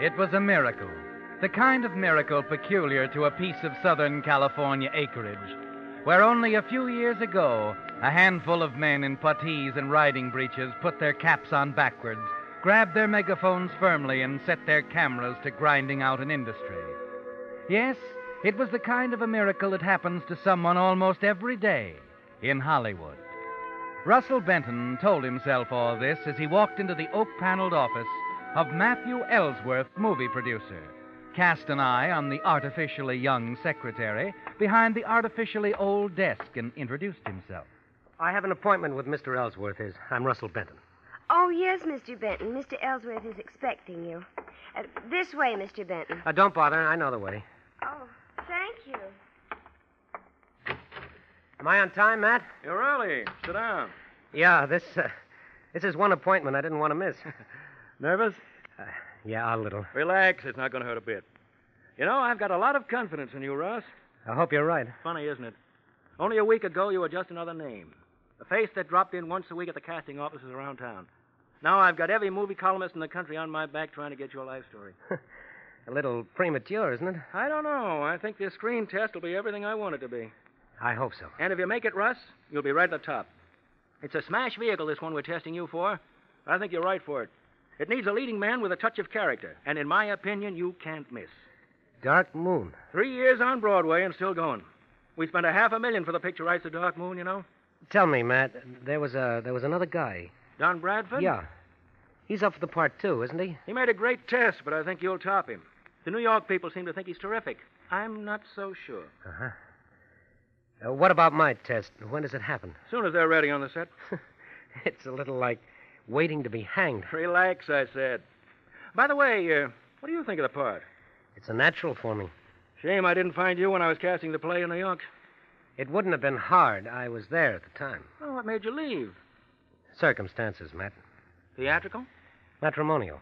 It was a miracle, the kind of miracle peculiar to a piece of Southern California acreage, where only a few years ago a handful of men in puttees and riding breeches put their caps on backwards, grabbed their megaphones firmly, and set their cameras to grinding out an industry. Yes, it was the kind of a miracle that happens to someone almost every day in Hollywood. Russell Benton told himself all this as he walked into the oak paneled office of Matthew Ellsworth, movie producer, cast an eye on the artificially young secretary behind the artificially old desk and introduced himself. I have an appointment with Mr. Ellsworth. Is I'm Russell Benton. Oh, yes, Mr. Benton. Mr. Ellsworth is expecting you. Uh, this way, Mr. Benton. Uh, don't bother. I know the way. Oh, thank you. Am I on time, Matt? You're early. Sit down. Yeah. This uh, this is one appointment I didn't want to miss. Nervous? Uh, yeah, a little. Relax. It's not going to hurt a bit. You know, I've got a lot of confidence in you, Russ. I hope you're right. Funny, isn't it? Only a week ago, you were just another name. A face that dropped in once a week at the casting offices around town. Now I've got every movie columnist in the country on my back trying to get your life story. A little premature, isn't it? I don't know. I think this screen test will be everything I want it to be. I hope so. And if you make it, Russ, you'll be right at the top. It's a smash vehicle, this one we're testing you for. I think you're right for it. It needs a leading man with a touch of character, and in my opinion, you can't miss. Dark Moon. Three years on Broadway and still going. We spent a half a million for the picture rights of Dark Moon, you know. Tell me, Matt. There was a there was another guy. Don Bradford? Yeah. He's up for the part too, isn't he? He made a great test, but I think you'll top him. The New York people seem to think he's terrific. I'm not so sure. Uh-huh. Uh, what about my test? When does it happen? As soon as they're ready on the set. It's a little like waiting to be hanged. Relax, I said. By the way, uh, what do you think of the part? It's a natural for me. Shame I didn't find you when I was casting the play in New York. It wouldn't have been hard. I was there at the time. Oh, what made you leave? Circumstances, Matt. Theatrical? Matrimonial.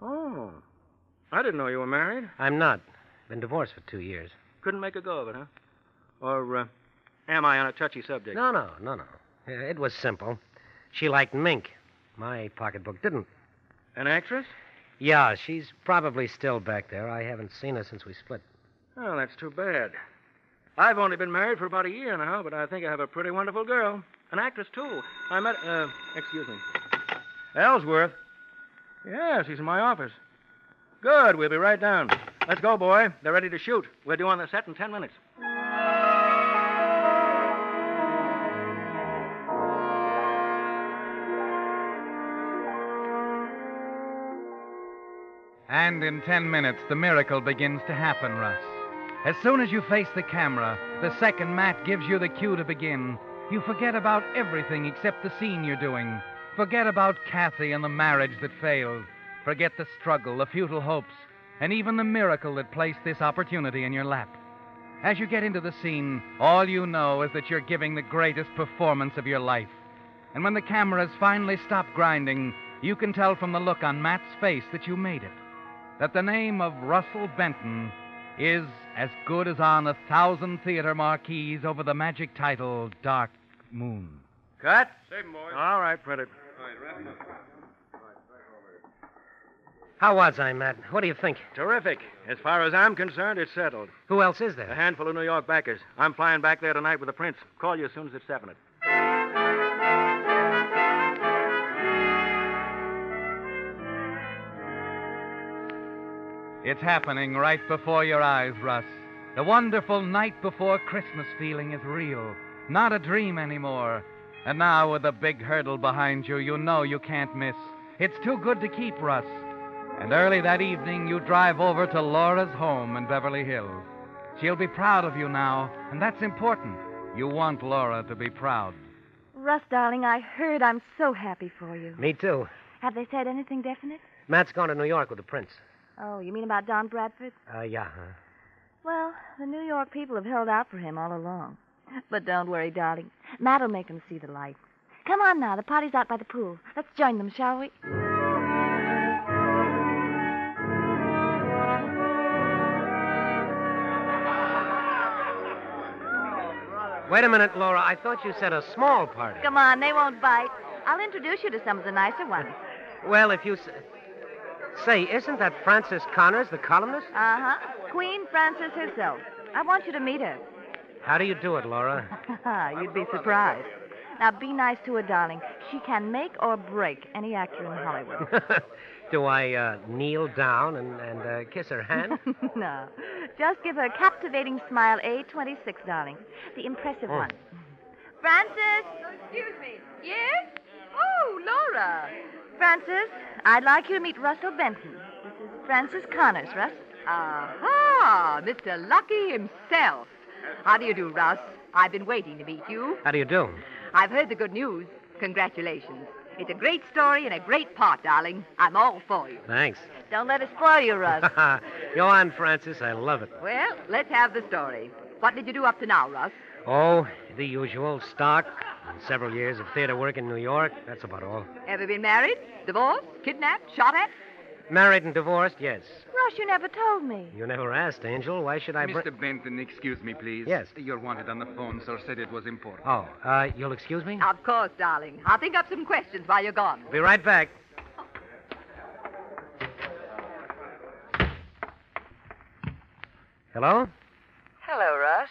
Oh. I didn't know you were married. I'm not. Been divorced for two years. Couldn't make a go of it, huh? Or uh, am I on a touchy subject? No, no, no, no. It was simple. She liked mink. My pocketbook didn't. An actress? Yeah, she's probably still back there. I haven't seen her since we split. Oh, that's too bad. I've only been married for about a year now, but I think I have a pretty wonderful girl. An actress, too. I met, uh, excuse me. Ellsworth. Yes, he's in my office. Good. We'll be right down. Let's go, boy. They're ready to shoot. We're due on the set in ten minutes. And in ten minutes, the miracle begins to happen, Russ. As soon as you face the camera, the second Matt gives you the cue to begin, you forget about everything except the scene you're doing. Forget about Kathy and the marriage that failed. Forget the struggle, the futile hopes, and even the miracle that placed this opportunity in your lap. As you get into the scene, all you know is that you're giving the greatest performance of your life. And when the cameras finally stop grinding, you can tell from the look on Matt's face that you made it. That the name of Russell Benton is as good as on a thousand theater marquees over the magic title Dark Moon. Cut. Same, boys. All right, print it. All right, wrap 'em up. How was I, Matt? What do you think? Terrific. As far as I'm concerned, it's settled. Who else is there? A handful of New York backers. I'm flying back there tonight with the prints. Call you as soon as it's definite. It's happening right before your eyes, Russ. The wonderful night before Christmas feeling is real, not a dream anymore. And now, with the big hurdle behind you, you know you can't miss. It's too good to keep, Russ. And early that evening, you drive over to Laura's home in Beverly Hills. She'll be proud of you now, and that's important. You want Laura to be proud. Russ, darling, I heard. I'm so happy for you. Me too. Have they said anything definite? Matt's gone to New York with the prints. Oh, you mean about Don Bradford? Uh, yeah, huh? Well, the New York people have held out for him all along. But don't worry, darling. Matt'll make him see the light. Come on now. The party's out by the pool. Let's join them, shall we? Wait a minute, Laura. I thought you said a small party. Come on, they won't bite. I'll introduce you to some of the nicer ones. Well, if you s- say, isn't that Frances Connors, the columnist? Uh huh. Queen Frances herself. I want you to meet her. How do you do it, Laura? You'd be surprised. Now, be nice to her, darling. She can make or break any actor in Hollywood. do I uh, kneel down and, and uh, kiss her hand? no. Just give her a captivating smile, A26, darling. The impressive Oh. one. Frances! Excuse me. Yes? Oh, Laura. Frances, I'd like you to meet Russell Benton. This is Frances Connors, Russ. Aha, Mr. Lucky himself. How do you do, Russ? I've been waiting to meet you. How do you do? I've heard the good news. Congratulations. It's a great story and a great part, darling. I'm all for you. Thanks. Don't let it spoil you, Russ. Go on, Frances. I love it. Well, let's have the story. What did you do up to now, Russ? Oh, the usual stock. Several years of theater work in New York. That's about all. Ever been married? Divorced? Kidnapped? Shot at? Married and divorced, yes. Russ, you never told me. You never asked, Angel. Why should I bring. Mr. Benton, excuse me, please. Yes. You're wanted on the phone. Sir said it was important. Oh, uh, you'll excuse me? Of course, darling. I'll think up some questions while you're gone. Be right back. Hello? Hello, Russ.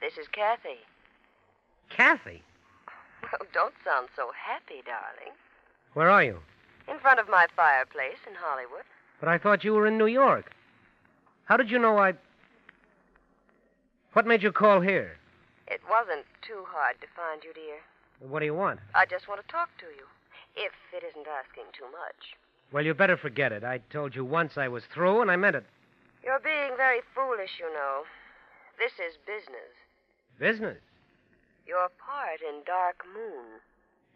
This is Kathy. Kathy. Well, don't sound so happy, darling. Where are you? In front of my fireplace in Hollywood. But I thought you were in New York. How did you know I. What made you call here? It wasn't too hard to find you, dear. What do you want? I just want to talk to you. If it isn't asking too much. Well, you better forget it. I told you once I was through, and I meant it. You're being very foolish, you know. This is business. Business. Your part in Dark Moon.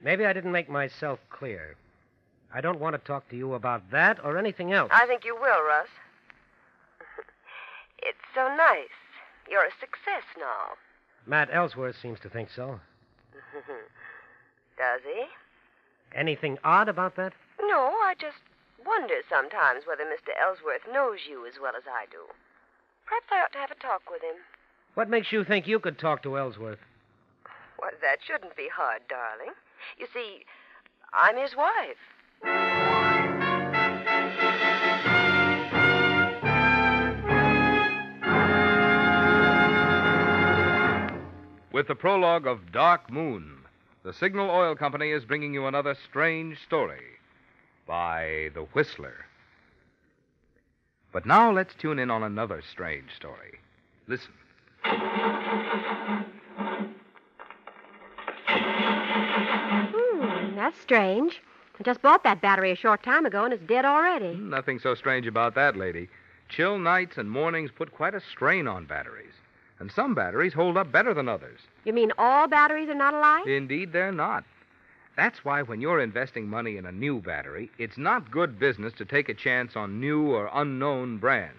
Maybe I didn't make myself clear. I don't want to talk to you about that or anything else. I think you will, Russ. it's so nice. You're a success now. Matt Ellsworth seems to think so. Does he? Anything odd about that? No, I just wonder sometimes whether Mr. Ellsworth knows you as well as I do. Perhaps I ought to have a talk with him. What makes you think you could talk to Ellsworth? Well, that shouldn't be hard, darling. You see, I'm his wife. With the prologue of Dark Moon, the Signal Oil Company is bringing you another strange story. by The Whistler. But now let's tune in on another strange story. Listen. That's strange. I just bought that battery a short time ago, and it's dead already. Hmm, nothing so strange about that, lady. Chill nights and mornings put quite a strain on batteries. And some batteries hold up better than others. You mean all batteries are not alike? Indeed, they're not. That's why when you're investing money in a new battery, it's not good business to take a chance on new or unknown brands.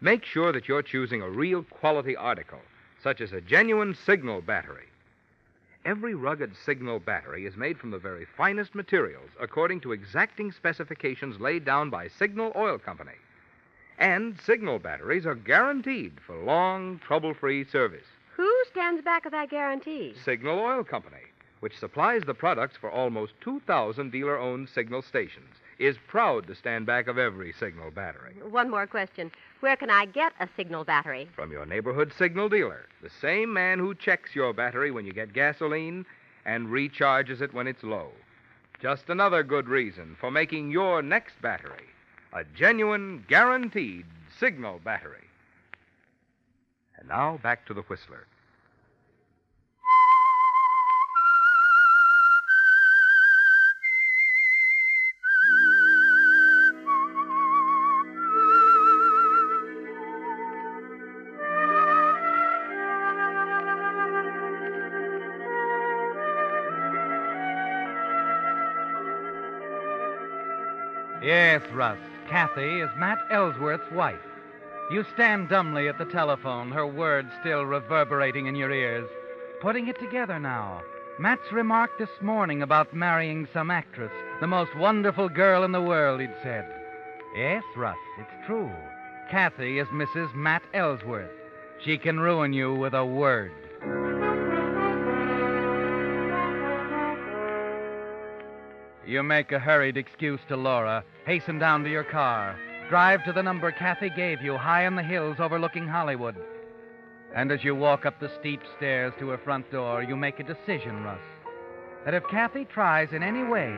Make sure that you're choosing a real quality article, such as a genuine signal battery. Every rugged signal battery is made from the very finest materials according to exacting specifications laid down by Signal Oil Company. And signal batteries are guaranteed for long, trouble free service. Who stands back of that guarantee? Signal Oil Company, which supplies the products for almost 2,000 dealer owned signal stations, is proud to stand back of every signal battery. One more question. Where can I get a signal battery? From your neighborhood signal dealer, the same man who checks your battery when you get gasoline and recharges it when it's low. Just another good reason for making your next battery a genuine, guaranteed signal battery. And now back to the Whistler. Yes, Russ. Kathy is Matt Ellsworth's wife. You stand dumbly at the telephone, her words still reverberating in your ears. Putting it together now. Matt's remark this morning about marrying some actress, the most wonderful girl in the world, he'd said. Yes, Russ, it's true. Kathy is Mrs. Matt Ellsworth. She can ruin you with a word. You make a hurried excuse to Laura, hasten down to your car, drive to the number Kathy gave you high in the hills overlooking Hollywood. And as you walk up the steep stairs to her front door, you make a decision, Russ. That if Kathy tries in any way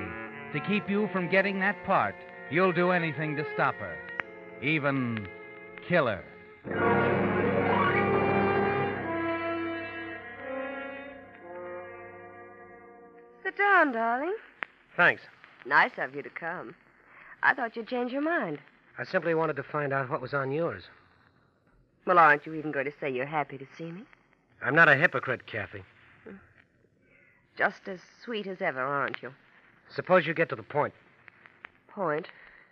to keep you from getting that part, you'll do anything to stop her. Even kill her. Sit down, darling. Thanks. Nice of you to come. I thought you'd change your mind. I simply wanted to find out what was on yours. Well, aren't you even going to say you're happy to see me? I'm not a hypocrite, Kathy. Just as sweet as ever, aren't you? Suppose you get to the point. Point.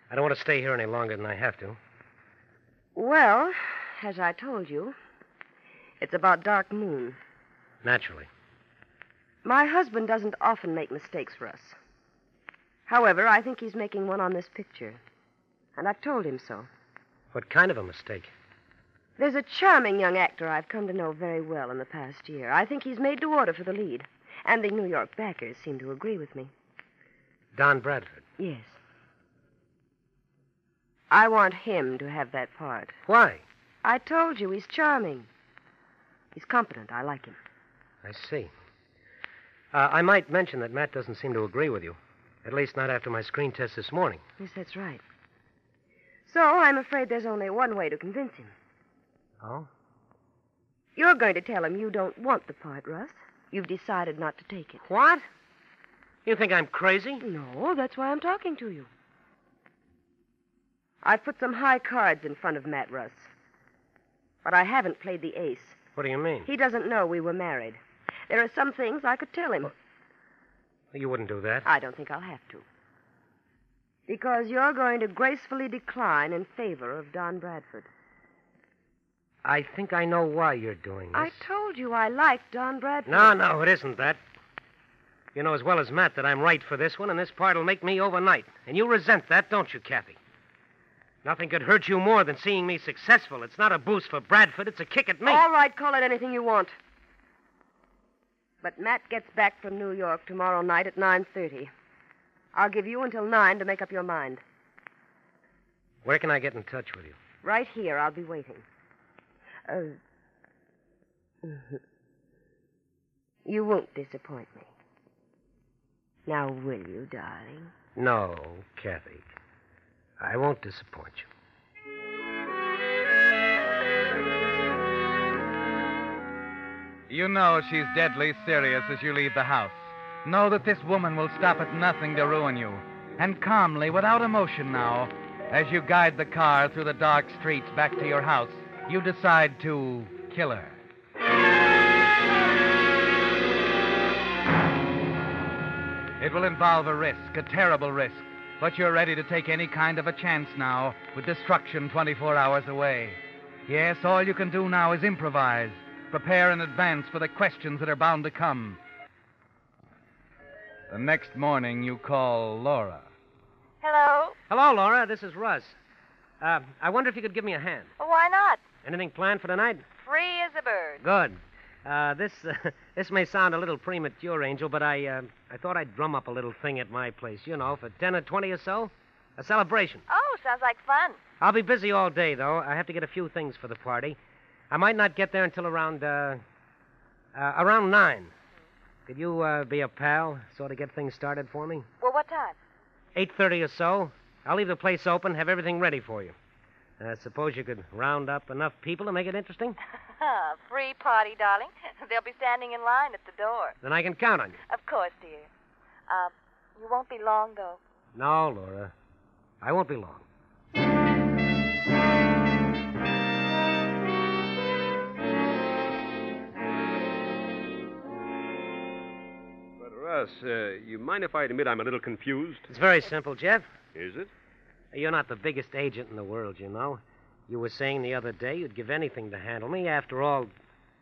I don't want to stay here any longer than I have to. Well, as I told you, it's about Dark Moon. Naturally. My husband doesn't often make mistakes, Russ. However, I think he's making one on this picture. And I've told him so. What kind of a mistake? There's a charming young actor I've come to know very well in the past year. I think he's made to order for the lead. And the New York backers seem to agree with me. Don Bradford. Yes. I want him to have that part. Why? I told you he's charming. He's competent. I like him. I see. Uh, I might mention that Matt doesn't seem to agree with you. At least not after my screen test this morning. Yes, that's right. So I'm afraid there's only one way to convince him. Oh? You're going to tell him you don't want the part, Russ. You've decided not to take it. What? You think I'm crazy? No, that's why I'm talking to you. I've put some high cards in front of Matt Russ. But I haven't played the ace. What do you mean? He doesn't know we were married. There are some things I could tell him. You wouldn't do that. I don't think I'll have to. Because you're going to gracefully decline in favor of Don Bradford. I think I know why you're doing this. I told you I liked Don Bradford. No, no, it isn't that. You know as well as Matt that I'm right for this one, and this part will make me overnight. And you resent that, don't you, Kathy? Nothing could hurt you more than seeing me successful. It's not a boost for Bradford, it's a kick at me. All right, call it anything you want. But Matt gets back from New York tomorrow night at 9.30. I'll give you until 9 to make up your mind. Where can I get in touch with you? Right here. I'll be waiting. Uh, you won't disappoint me. Now, will you, darling? No, Kathy. I won't disappoint you. You know she's deadly serious as you leave the house. Know that this woman will stop at nothing to ruin you. And calmly, without emotion now, as you guide the car through the dark streets back to your house, you decide to kill her. It will involve a risk, a terrible risk, but you're ready to take any kind of a chance now with destruction 24 hours away. Yes, all you can do now is improvise, prepare in advance for the questions that are bound to come. The next morning, you call Laura. Hello? Hello, Laura. This is Russ. Uh, I wonder if you could give me a hand. Well, why not? Anything planned for tonight? Free as a bird. Good. Uh, this uh, this may sound a little premature, Angel, but I uh, I thought I'd drum up a little thing at my place. You know, for ten or twenty or so, a celebration. Oh, sounds like fun. I'll be busy all day, though. I have to get a few things for the party. I might not get there until around uh, uh, around nine. Could you uh, be a pal, sort of get things started for me? Well, what time? Eight thirty or so. I'll leave the place open, have everything ready for you. Uh, suppose you could round up enough people to make it interesting. Free party, darling. They'll be standing in line at the door. Then I can count on you. Of course, dear. Uh, you won't be long, though. No, Laura. I won't be long. Russ, uh, you mind if I admit I'm a little confused? It's very simple, Jeff. Is it? You're not the biggest agent in the world, you know. You were saying the other day you'd give anything to handle me. After all,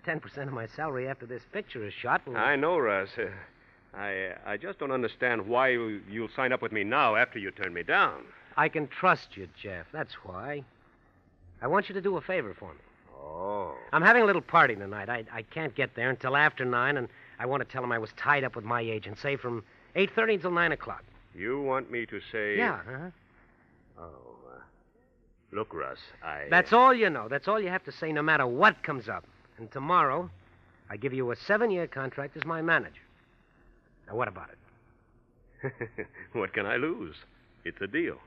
10% of my salary after this picture is shot. I know, Russ. Uh, I, I just don't understand why you, you'll sign up with me now after you turn me down. I can trust you, Jeff. That's why. I want you to do a favor for me. Oh. I'm having a little party tonight. I, I can't get there until after 9, and I want to tell him I was tied up with my agent, say from 8.30 until 9 o'clock. You want me to say. Yeah, uh-huh. Oh. Uh, look, Russ, I. That's all you know. That's all you have to say, no matter what comes up. And tomorrow, I give you a seven year contract as my manager. Now, what about it? what can I lose? It's a deal.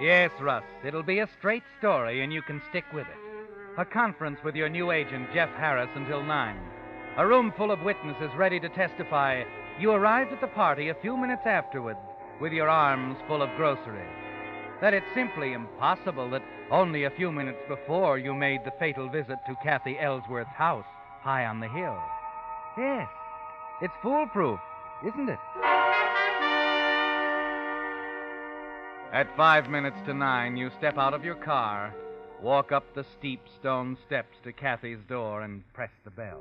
Yes, Russ, it'll be a straight story, and you can stick with it. A conference with your new agent, Jeff Harris, until 9. A room full of witnesses ready to testify. You arrived at the party a few minutes afterward with your arms full of groceries. That it's simply impossible that only a few minutes before you made the fatal visit to Kathy Ellsworth's house high on the hill. Yes, it's foolproof, isn't it? At five minutes to nine, you step out of your car, walk up the steep stone steps to Kathy's door, and press the bell.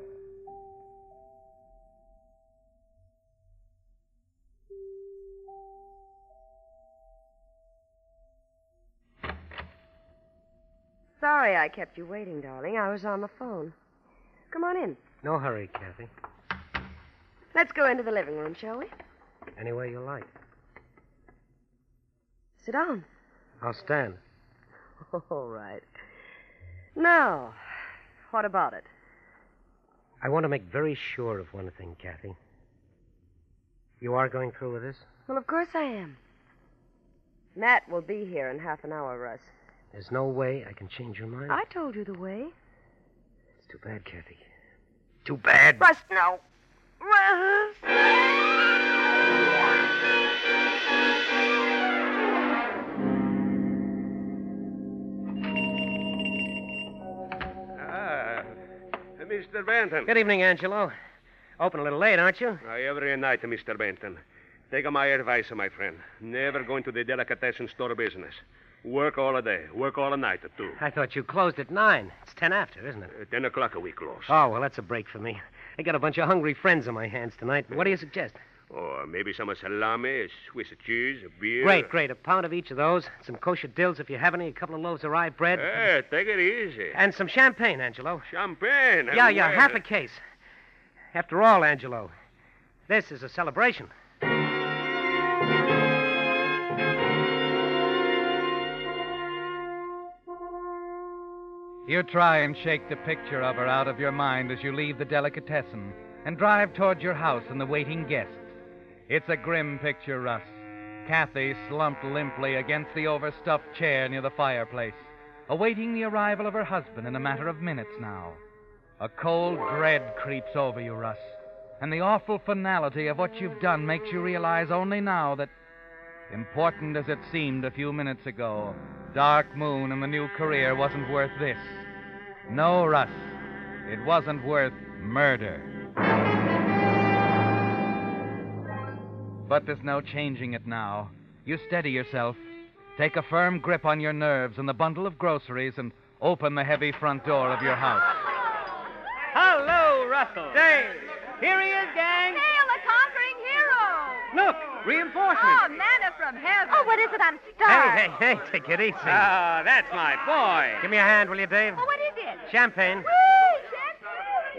Sorry I kept you waiting, darling. I was on the phone. Come on in. No hurry, Kathy. Let's go into the living room, shall we? Any way you like. Sit down. I'll stand. All right. Now, what about it? I want to make very sure of one thing, Kathy. You are going through with this? Well, of course I am. Matt will be here in half an hour, Russ. There's no way I can change your mind? I told you the way. It's too bad, Kathy. Too bad. Russ, no. Russ! Mr. Benton. Good evening, Angelo. Open a little late, aren't you? Uh, every night, Mr. Benton. Take my advice, my friend. Never go into the delicatessen store business. Work all day. Work all night, too. I thought you closed at nine. It's ten after, isn't it? Uh, ten o'clock a week close. Oh, well, that's a break for me. I got a bunch of hungry friends on my hands tonight. What do you suggest? Or maybe some salami, Swiss cheese, a beer. Great, great. A pound of each of those. Some kosher dills if you have any. A couple of loaves of rye bread. Hey, take it easy. And some champagne, Angelo. Champagne. Yeah, yeah, Well, half a case. After all, Angelo, this is a celebration. You try and shake the picture of her out of your mind as you leave the delicatessen and drive toward your house and the waiting guests. It's a grim picture, Russ. Kathy slumped limply against the overstuffed chair near the fireplace, awaiting the arrival of her husband in a matter of minutes now. A cold dread creeps over you, Russ, and the awful finality of what you've done makes you realize only now that, important as it seemed a few minutes ago, Dark Moon and the new career wasn't worth this. No, Russ, it wasn't worth murder. But there's no changing it now. You steady yourself. Take a firm grip on your nerves and the bundle of groceries and open the heavy front door of your house. Hello, Russell. Dave. Here he is, gang. Hail the conquering hero! Look, reinforcements. Oh, manna from heaven. Oh, what is it? I'm starving. Hey, hey, hey, take it easy. Ah, that's my boy. Give me a hand, will you, Dave? Oh, what is it? Champagne. Woo, champagne.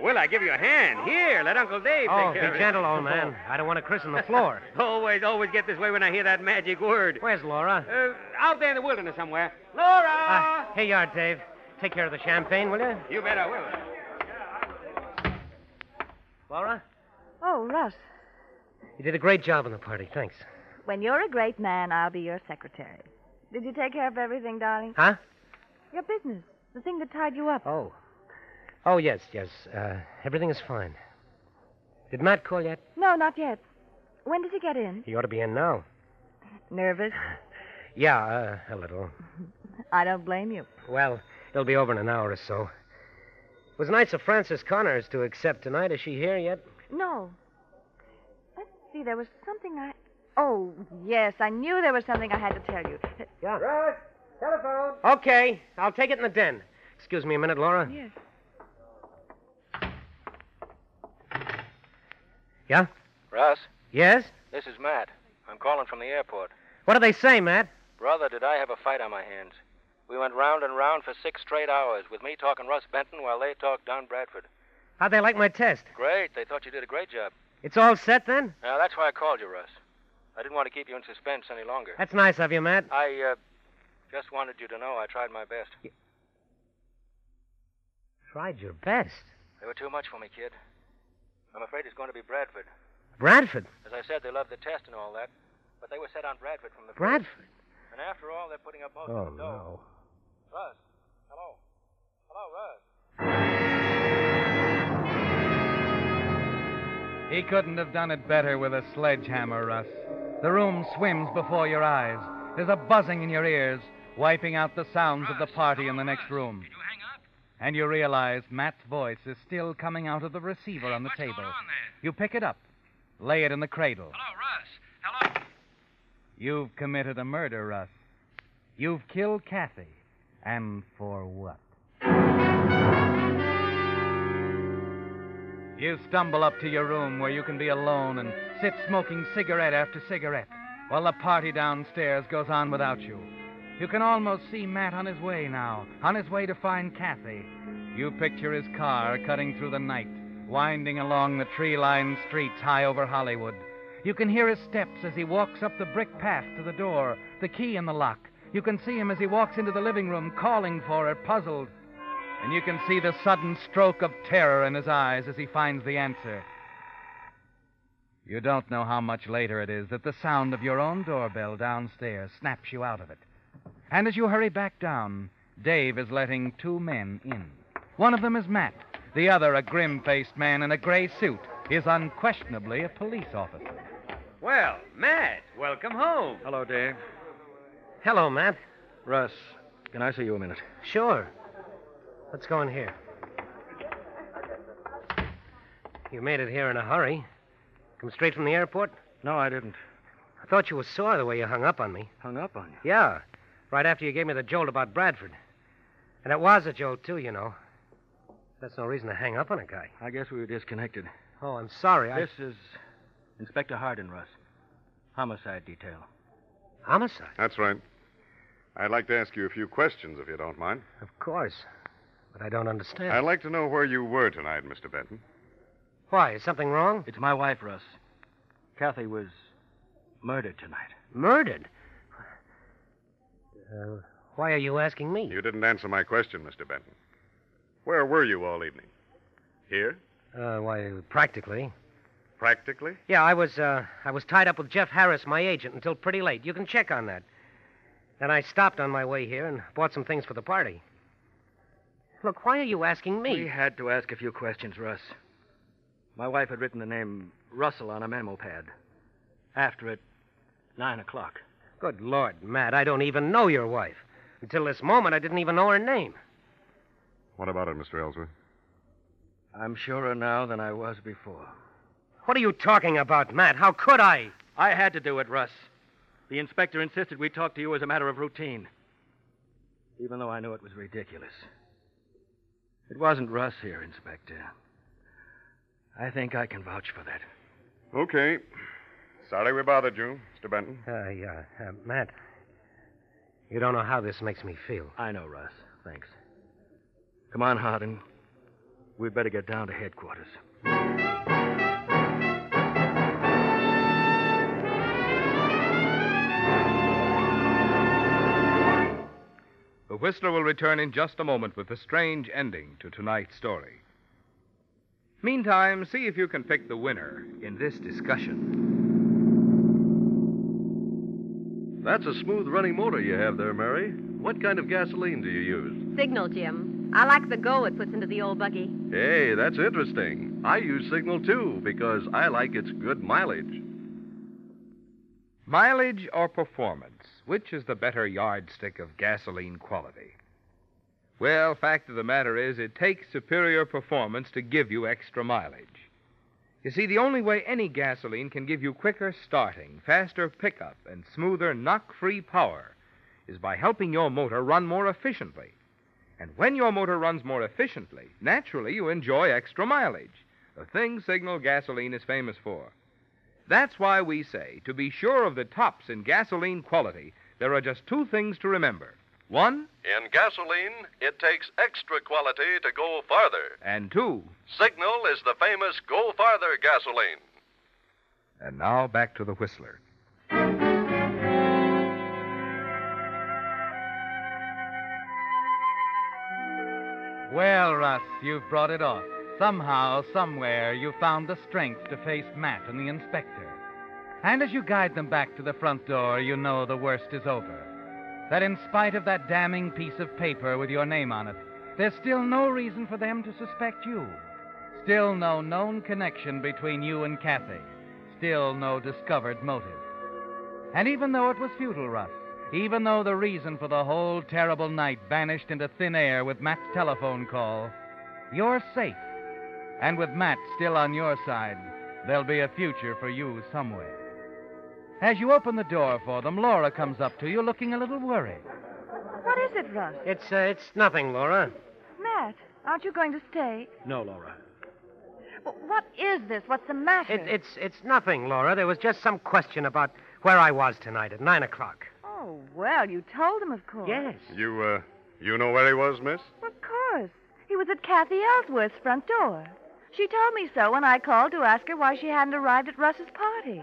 Will I give you a hand? Here, let Uncle Dave Oh, take be care of it. Be gentle, old man. I don't want to christen the floor. always, always get this way when I hear that magic word. Where's Laura? Uh, out there in the wilderness somewhere. Laura! Ah, here you are, Dave. Take care of the champagne, will you? You bet I will. Laura? Oh, Russ. You did a great job on the party. Thanks. When you're a great man, I'll be your secretary. Did you take care of everything, darling? Huh? Your business. The thing that tied you up. Oh. Oh, yes, yes. Uh, everything is fine. Did Matt call yet? No, not yet. When does he get in? He ought to be in now. Nervous? Yeah, uh, a little. I don't blame you. Well, it'll be over in an hour or so. It was nice of Frances Connors to accept tonight. Is she here yet? No. Let's see, there was something I. Oh, yes, I knew there was something I had to tell you. Yeah. Russ, telephone. Okay, I'll take it in the den. Excuse me a minute, Laura. Yes. Yeah? Russ, Yes? this is Matt. I'm calling from the airport. What do they say, Matt? Brother, did I have a fight on my hands? We went round and round for six straight hours, with me talking Russ Benton while they talked Don Bradford. How'd they like my test? Great. They thought you did a great job. It's all set then? Now, that's why I called you, Russ. I didn't want to keep you in suspense any longer. That's nice of you, Matt. I, uh, just wanted you to know I tried my best. Tried your best. They were too much for me, kid. I'm afraid it's going to be Bradford. Bradford. As I said, they love the test and all that, but they were set on Bradford from the first. Bradford? And after all, they're putting up most Oh, of the dough. no. Russ, hello. Hello, Russ. He couldn't have done it better with a sledgehammer, Russ. The room swims before your eyes. There's a buzzing in your ears, wiping out the sounds of the party in the next room. And you realize Matt's voice is still coming out of the receiver on the table. You pick it up, lay it in the cradle. Hello, Russ. Hello. You've committed a murder, Russ. You've killed Kathy. And for what? You stumble up to your room where you can be alone and sit smoking cigarette after cigarette while the party downstairs goes on without you. You can almost see Matt on his way now, on his way to find Kathy. You picture his car cutting through the night, winding along the tree lined streets high over Hollywood. You can hear his steps as he walks up the brick path to the door, the key in the lock. You can see him as he walks into the living room, calling for her, puzzled. And you can see the sudden stroke of terror in his eyes as he finds the answer. You don't know how much later it is that the sound of your own doorbell downstairs snaps you out of it. And as you hurry back down, Dave is letting two men in. One of them is Matt. The other, a grim faced man in a gray suit, is unquestionably a police officer. Well, Matt, welcome home. Hello, Dave. Hello, Matt. Russ, can I see you a minute? Sure. Let's go in here. You made it here in a hurry. Come straight from the airport? No, I didn't. I thought you were sore the way you hung up on me. Hung up on you? Yeah, right after you gave me the jolt about Bradford. And it was a jolt, too, you know. That's no reason to hang up on a guy. I guess we were disconnected. Oh, I'm sorry. I... This is Inspector Hardin, Russ. Homicide detail. Homicide? That's right. I'd like to ask you a few questions, if you don't mind. Of course. But I don't understand. I'd like to know where you were tonight, Mr. Benton. Why? Is something wrong? It's my wife, Russ. Kathy was murdered tonight. Murdered? Uh, why are you asking me? You didn't answer my question, Mr. Benton. Where were you all evening? Here? Uh, why, practically. Practically? Yeah, I was, uh, I was tied up with Jeff Harris, my agent, until pretty late. You can check on that. Then I stopped on my way here and bought some things for the party. Look, why are you asking me? We had to ask a few questions, Russ. My wife had written the name Russell on a memo pad. After it, nine o'clock. Good Lord, Matt, I don't even know your wife. Until this moment, I didn't even know her name. What about it, Mr. Ellsworth? I'm surer now than I was before. What are you talking about, Matt? How could I? I had to do it, Russ. The inspector insisted we talk to you as a matter of routine. Even though I knew it was ridiculous. It wasn't Russ here, Inspector. I think I can vouch for that. Okay. Sorry we bothered you, Mr. Benton. Uh, yeah, uh, Matt. You don't know how this makes me feel. I know, Russ. Thanks. Come on, Harding. We'd better get down to headquarters. The Whistler will return in just a moment with the strange ending to tonight's story. Meantime, see if you can pick the winner in this discussion. That's a smooth running motor you have there, Mary. What kind of gasoline do you use? Signal, Jim. I like the go it puts into the old buggy. Hey, that's interesting. I use Signal too because I like its good mileage. Mileage or performance? Which is the better yardstick of gasoline quality? Well, fact of the matter is, it takes superior performance to give you extra mileage. You see, the only way any gasoline can give you quicker starting, faster pickup, and smoother knock free power is by helping your motor run more efficiently. And when your motor runs more efficiently, naturally you enjoy extra mileage, the thing Signal gasoline is famous for. That's why we say, to be sure of the tops in gasoline quality, there are just two things to remember. One, In gasoline, it takes extra quality to go farther. and two. Signal is the famous Go Farther gasoline. And now back to the Whistler. Well, Russ, you've brought it off. Somehow, somewhere, you found the strength to face Matt and the inspector. And as you guide them back to the front door, you know the worst is over. That in spite of that damning piece of paper with your name on it, there's still no reason for them to suspect you. Still no known connection between you and Kathy. Still no discovered motive. And even though it was futile, Russ, even though the reason for the whole terrible night vanished into thin air with Matt's telephone call, you're safe. And with Matt still on your side, there'll be a future for you somewhere. As you open the door for them, Laura comes up to you looking a little worried. What is it, Russ? It's, uh, it's nothing, Laura. Matt, aren't you going to stay? No, Laura. W- What is this? What's the matter? It, it's, it's nothing, Laura. There was just some question about where I was tonight at 9 o'clock. Oh, well, you told him, of course. Yes. You, uh, you know where he was, miss? Of course. He was at Kathy Ellsworth's front door. She told me so when I called to ask her why she hadn't arrived at Russ's party.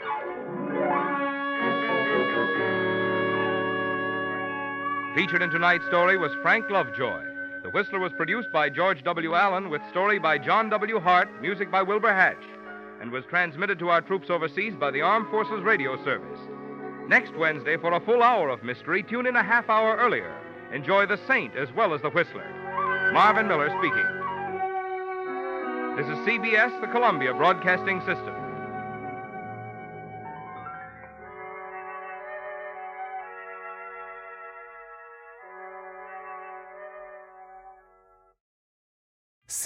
Featured in tonight's story was Frank Lovejoy. The Whistler was produced by George W. Allen with story by John W. Hart, music by Wilbur Hatch, and was transmitted to our troops overseas by the Armed Forces Radio Service. Next Wednesday, for a full hour of mystery, tune in a half hour earlier. Enjoy The Saint as well as The Whistler. Marvin Miller speaking. This is CBS, the Columbia Broadcasting System.